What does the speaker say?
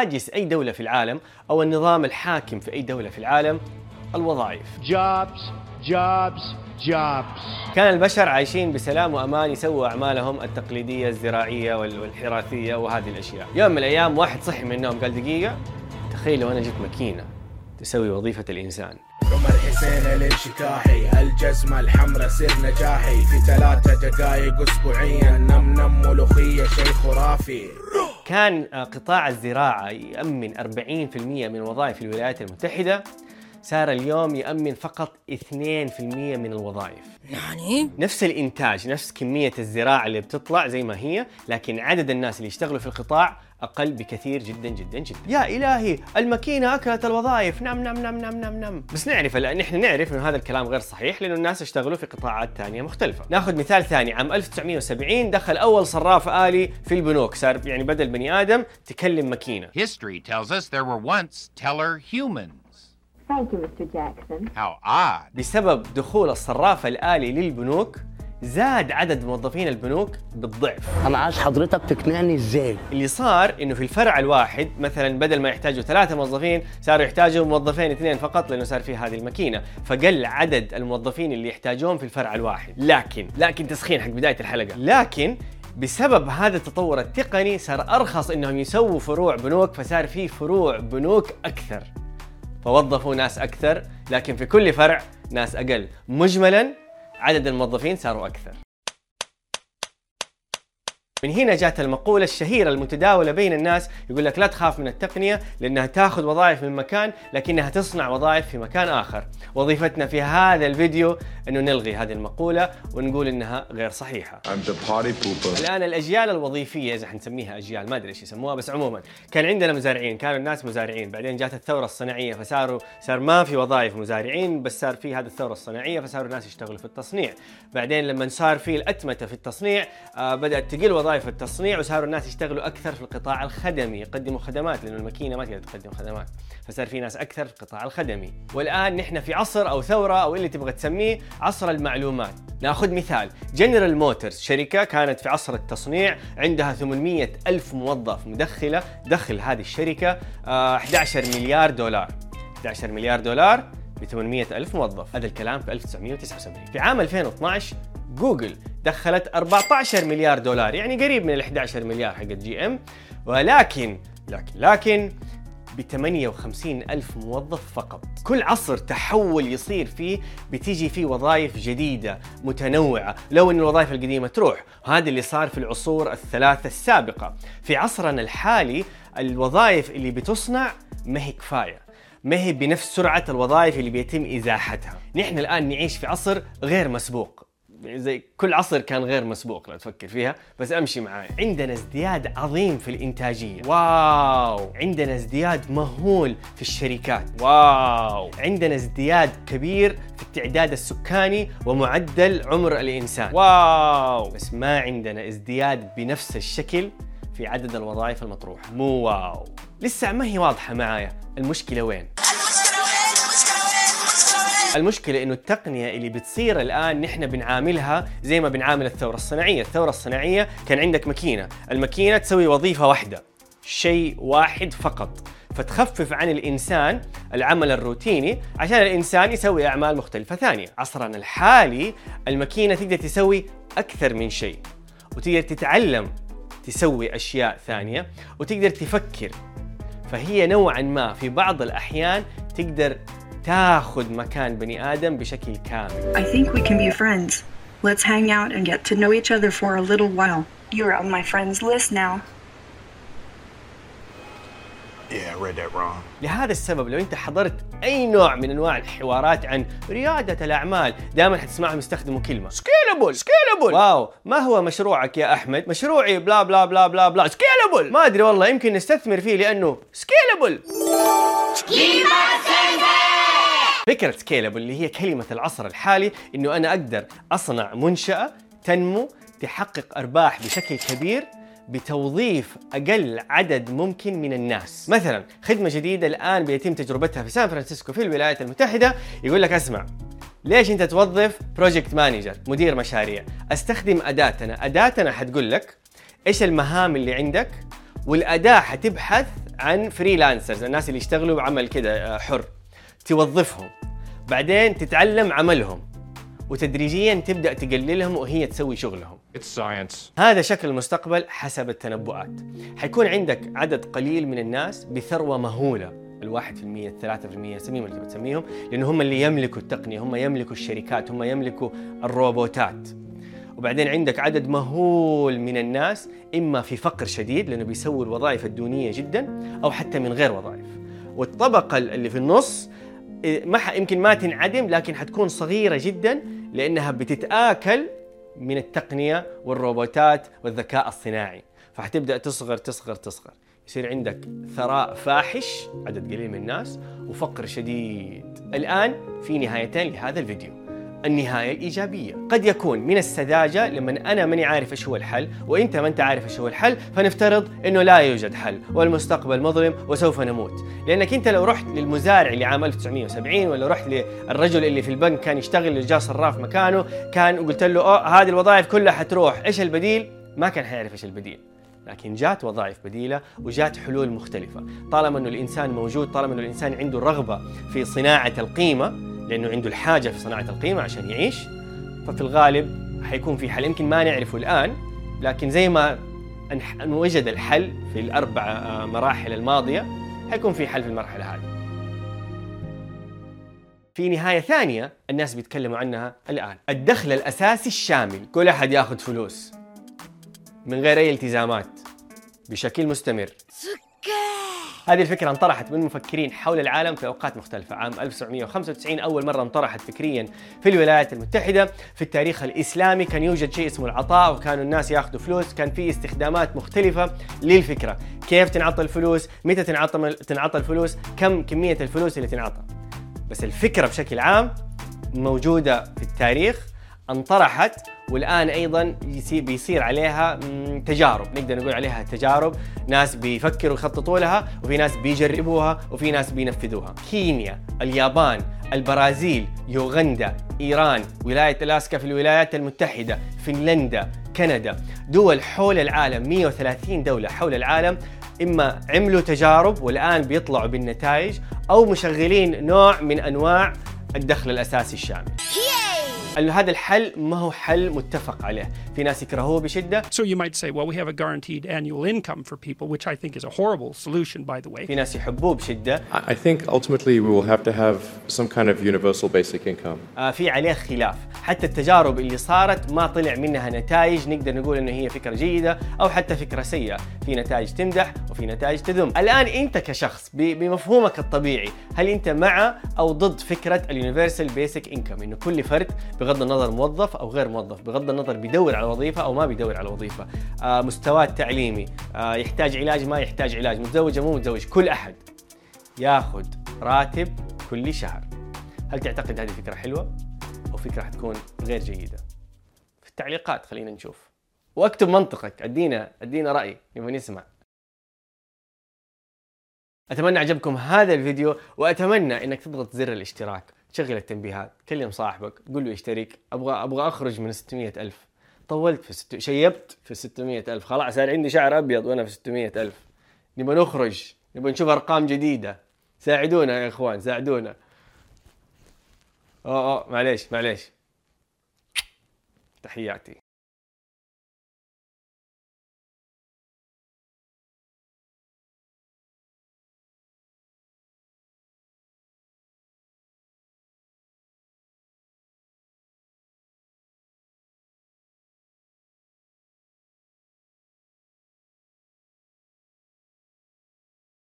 هاجس أي دولة في العالم أو النظام الحاكم في أي دولة في العالم الوظائف. Jobs, jobs, jobs. كان البشر عايشين بسلام وأمان يسووا أعمالهم التقليدية الزراعية وال- والحراثيه وهذه الأشياء. يوم من الأيام واحد صحي من النوم قال دقيقة تخيل لو أنا جبت ماكينة تسوي وظيفة الإنسان. عمر حسين الانشكاحي. الجزمة الحمراء سر نجاحي. في ثلاثة دقايق اسبوعيا. نم نم ملوخية شيء خرافي كان آه، قطاع الزراعة يأمن 40% من وظائف الولايات المتحدة. صار اليوم يأمن فقط 2% من الوظائف. يعني؟ نفس الإنتاج نفس كمية الزراعة اللي بتطلع زي ما هي لكن عدد الناس اللي يشتغلوا في القطاع أقل بكثير جدا جدا جدا يا إلهي الماكينة أكلت الوظائف نعم نعم نعم نعم نعم نعم بس نعرف لأن إحنا نعرف إنه هذا الكلام غير صحيح لأنه الناس اشتغلوا في قطاعات ثانية مختلفة نأخذ مثال ثاني عام 1970 دخل أول صراف آلي في البنوك صار يعني بدل بني آدم تكلم ماكينة History tells us there were once teller humans. Thank you, Mr. Jackson. How odd. بسبب دخول الصراف الآلي للبنوك زاد عدد موظفين البنوك بالضعف. أنا عايز حضرتك تقنعني إزاي؟ اللي صار إنه في الفرع الواحد مثلا بدل ما يحتاجوا ثلاثة موظفين صاروا يحتاجوا موظفين اثنين فقط لأنه صار في هذه الماكينة. فقل عدد الموظفين اللي يحتاجون في الفرع الواحد. لكن لكن تسخين حق بداية الحلقة. لكن بسبب هذا التطور التقني صار أرخص إنهم يسووا فروع بنوك فصار في فروع بنوك أكثر. فوظفوا ناس أكثر لكن في كل فرع ناس أقل. مجملا عدد الموظفين صاروا أكثر. من هنا جات المقولة الشهيرة المتداولة بين الناس يقول لك لا تخاف من التقنية لأنها تاخذ وظائف من مكان لكنها تصنع وظائف في مكان آخر. وظيفتنا في هذا الفيديو أنه نلغي هذه المقولة ونقول أنها غير صحيحة. I'm the party pooper. الآن الأجيال الوظيفية إذا حنسميها أجيال ما أدري إيش يسموها بس عموما كان عندنا مزارعين كانوا الناس مزارعين. بعدين جات الثورة الصناعية فصاروا صار ما في وظائف مزارعين بس صار في هذه الثورة الصناعية فصاروا الناس يشتغلوا في التصنيع. بعدين لما صار في الأتمتة في التصنيع آه بدأت تقل وظائف التصنيع وصاروا الناس يشتغلوا أكثر في القطاع الخدمي. يقدموا خدمات لأنه الماكينة ما تقدر تقدم خدمات. فصار في ناس أكثر في القطاع الخدمي. والآن نحن في عصر أو ثورة أو اللي تبغى تسميه عصر المعلومات. نأخذ مثال. جنرال موتورز شركة كانت في عصر التصنيع عندها 800 ألف موظف مدخلة دخل هذه الشركة آه 11 مليار دولار. 11 مليار دولار ب 800 ألف موظف. هذا الكلام في 1979 في عام 2012 جوجل دخلت 14 مليار دولار يعني قريب من ال 11 مليار حق جي إم. ولكن لكن لكن ب 58 ألف موظف فقط. كل عصر تحول يصير فيه بتيجي فيه وظائف جديدة متنوعة. لو أن الوظائف القديمة تروح وهذا اللي صار في العصور الثلاثة السابقة. في عصرنا الحالي الوظائف اللي بتصنع ما هي كفاية. ما هي بنفس سرعة الوظائف اللي بيتم إزاحتها. نحن الآن نعيش في عصر غير مسبوق. زي كل عصر كان غير مسبوق لو تفكر فيها بس أمشي معاي. عندنا ازدياد عظيم في الإنتاجية. واو. عندنا ازدياد مهول في الشركات. واو. عندنا ازدياد كبير في التعداد السكاني ومعدل عمر الإنسان. واو. بس ما عندنا ازدياد بنفس الشكل في عدد الوظائف المطروحة. مو واو. لسه ما هي واضحة معايا. المشكلة وين؟ المشكلة إنه التقنية اللي بتصير الآن نحن بنعاملها زي ما بنعامل الثورة الصناعية، الثورة الصناعية كان عندك ماكينة، الماكينة تسوي وظيفة واحدة، شيء واحد فقط، فتخفف عن الإنسان العمل الروتيني عشان الإنسان يسوي أعمال مختلفة ثانية، عصرنا الحالي الماكينة تقدر تسوي أكثر من شيء، وتقدر تتعلم تسوي أشياء ثانية، وتقدر تفكر، فهي نوعا ما في بعض الأحيان تقدر تاخذ مكان بني آدم بشكل كامل I think we can be friends. Let's hang out and get to know each other for a little while. You're on my friends list now. Yeah, I read that wrong. لهذا السبب لو انت حضرت أي نوع من أنواع الحوارات عن ريادة الأعمال دائما حتسمعهم يستخدموا كلمة scalable scalable واو ما هو مشروعك يا أحمد مشروعي بلا بلا بلا بلا بلا سكيلبل ما أدري والله يمكن نستثمر فيه لأنه scalable فكرة scalable اللي هي كلمة العصر الحالي إنه أنا أقدر أصنع منشأة تنمو تحقق أرباح بشكل كبير بتوظيف أقل عدد ممكن من الناس. مثلا خدمة جديدة الآن بيتم تجربتها في سان فرانسيسكو في الولايات المتحدة يقول لك أسمع ليش أنت توظف project manager مدير مشاريع؟ أستخدم أداتنا. أداتنا حتقول لك إيش المهام اللي عندك؟ والأداة حتبحث عن فريلانسرز الناس اللي يشتغلوا بعمل كده آه، حر. توظفهم بعدين تتعلم عملهم وتدريجيا تبدأ تقللهم وهي تسوي شغلهم. It's science. هذا شكل المستقبل حسب التنبؤات. حيكون عندك عدد قليل من الناس بثروة مهولة. الواحد في المية الثلاثة في المية سميهم اللي بتسميهم لأنه هم اللي يملكوا التقنية هم يملكوا الشركات هم يملكوا الروبوتات. وبعدين عندك عدد مهول من الناس إما في فقر شديد لأنه بيسووا الوظائف الدونية جدا أو حتى من غير وظائف. والطبقة اللي في النص ما ح- يمكن ما تنعدم لكن حتكون صغيرة جدا لأنها بتتآكل من التقنية والروبوتات والذكاء الصناعي. فحتبدأ تصغر تصغر تصغر. يصير عندك ثراء فاحش عدد قليل من الناس وفقر شديد. الآن في نهايتين لهذا الفيديو. النهاية الإيجابية. قد يكون من السذاجة لما أنا ماني عارف إيش هو الحل وإنت ما أنت عارف إيش هو الحل فنفترض إنه لا يوجد حل والمستقبل مظلم وسوف نموت. لأنك أنت لو رحت للمزارع اللي عام 1970 ولا رحت للرجل اللي في البنك كان يشتغل اللي جاء صراف مكانه كان وقلت له أوه هذه الوظائف كلها حتروح إيش البديل؟ ما كان حيعرف إيش البديل. لكن جات وظائف بديلة وجات حلول مختلفة. طالما أنه الإنسان موجود طالما أنه الإنسان عنده رغبة في صناعة القيمة لأنه عنده الحاجة في صناعة القيمة عشان يعيش. ففي الغالب حيكون في حل يمكن ما نعرفه الآن لكن زي ما أن وجد الحل في الأربع آه، مراحل الماضية حيكون في حل في المرحلة هذه. في نهاية ثانية الناس بيتكلموا عنها الآن. الدخل الأساسي الشامل. كل أحد ياخذ فلوس من غير أي التزامات بشكل مستمر. هذه الفكرة انطرحت من مفكرين حول العالم في أوقات مختلفة. عام 1995 أول مرة انطرحت فكريا في الولايات المتحدة في التاريخ الإسلامي كان يوجد شيء اسمه العطاء وكانوا الناس ياخذوا فلوس. كان في استخدامات مختلفة للفكرة. كيف تنعطى الفلوس؟ متى تنعطى تنعطى الفلوس؟ كم كمية الفلوس اللي تنعطى؟ بس الفكرة بشكل عام موجودة في التاريخ انطرحت والآن أيضا يصير بيصير عليها تجارب. نقدر نقول عليها تجارب. ناس بيفكروا يخططوا لها وفي ناس بيجربوها وفي ناس بينفذوها. كينيا اليابان البرازيل يوغندا إيران ولاية ألاسكا في الولايات المتحدة فنلندا كندا. دول حول العالم 130 دولة حول العالم إما عملوا تجارب والآن بيطلعوا بالنتائج أو مشغلين نوع من أنواع الدخل الأساسي الشامل. انه هذا الحل ما هو حل متفق عليه، في ناس يكرهوه بشدة، So you might say, well, we have a guaranteed annual income for people, which I think is a horrible solution, by the way. في ناس يحبوه بشدة، I think ultimately we will have to have some kind of universal basic income. آه في عليه خلاف، حتى التجارب اللي صارت ما طلع منها نتائج نقدر نقول إنه هي فكرة جيدة أو حتى فكرة سيئة، في نتائج تمدح وفي نتائج تذم، الآن أنت كشخص بمفهومك الطبيعي، هل أنت مع أو ضد فكرة اليونيفرسال بيسك انكم إنه كل فرد بغض النظر موظف أو غير موظف، بغض النظر بيدور على وظيفة أو ما بيدور على وظيفة، آه مستواه التعليمي، آه يحتاج علاج ما يحتاج علاج، متزوج مو متزوج، كل أحد ياخذ راتب كل شهر. هل تعتقد هذه فكرة حلوة؟ أو فكرة حتكون غير جيدة؟ في التعليقات خلينا نشوف. وأكتب منطقك، أدينا أدينا رأي، نبغى نسمع. أتمنى عجبكم هذا الفيديو وأتمنى إنك تضغط زر الاشتراك، تشغل التنبيهات، كلم صاحبك، قول له يشترك، أبغى أبغى أخرج من 600 ألف. طولت في ست... شيبت في 600 ألف، خلاص صار عندي شعر أبيض وأنا في 600 ألف. نبغى نخرج، نبغى نشوف أرقام جديدة. ساعدونا يا إخوان، ساعدونا. أوه أوه معليش معليش. تحياتي.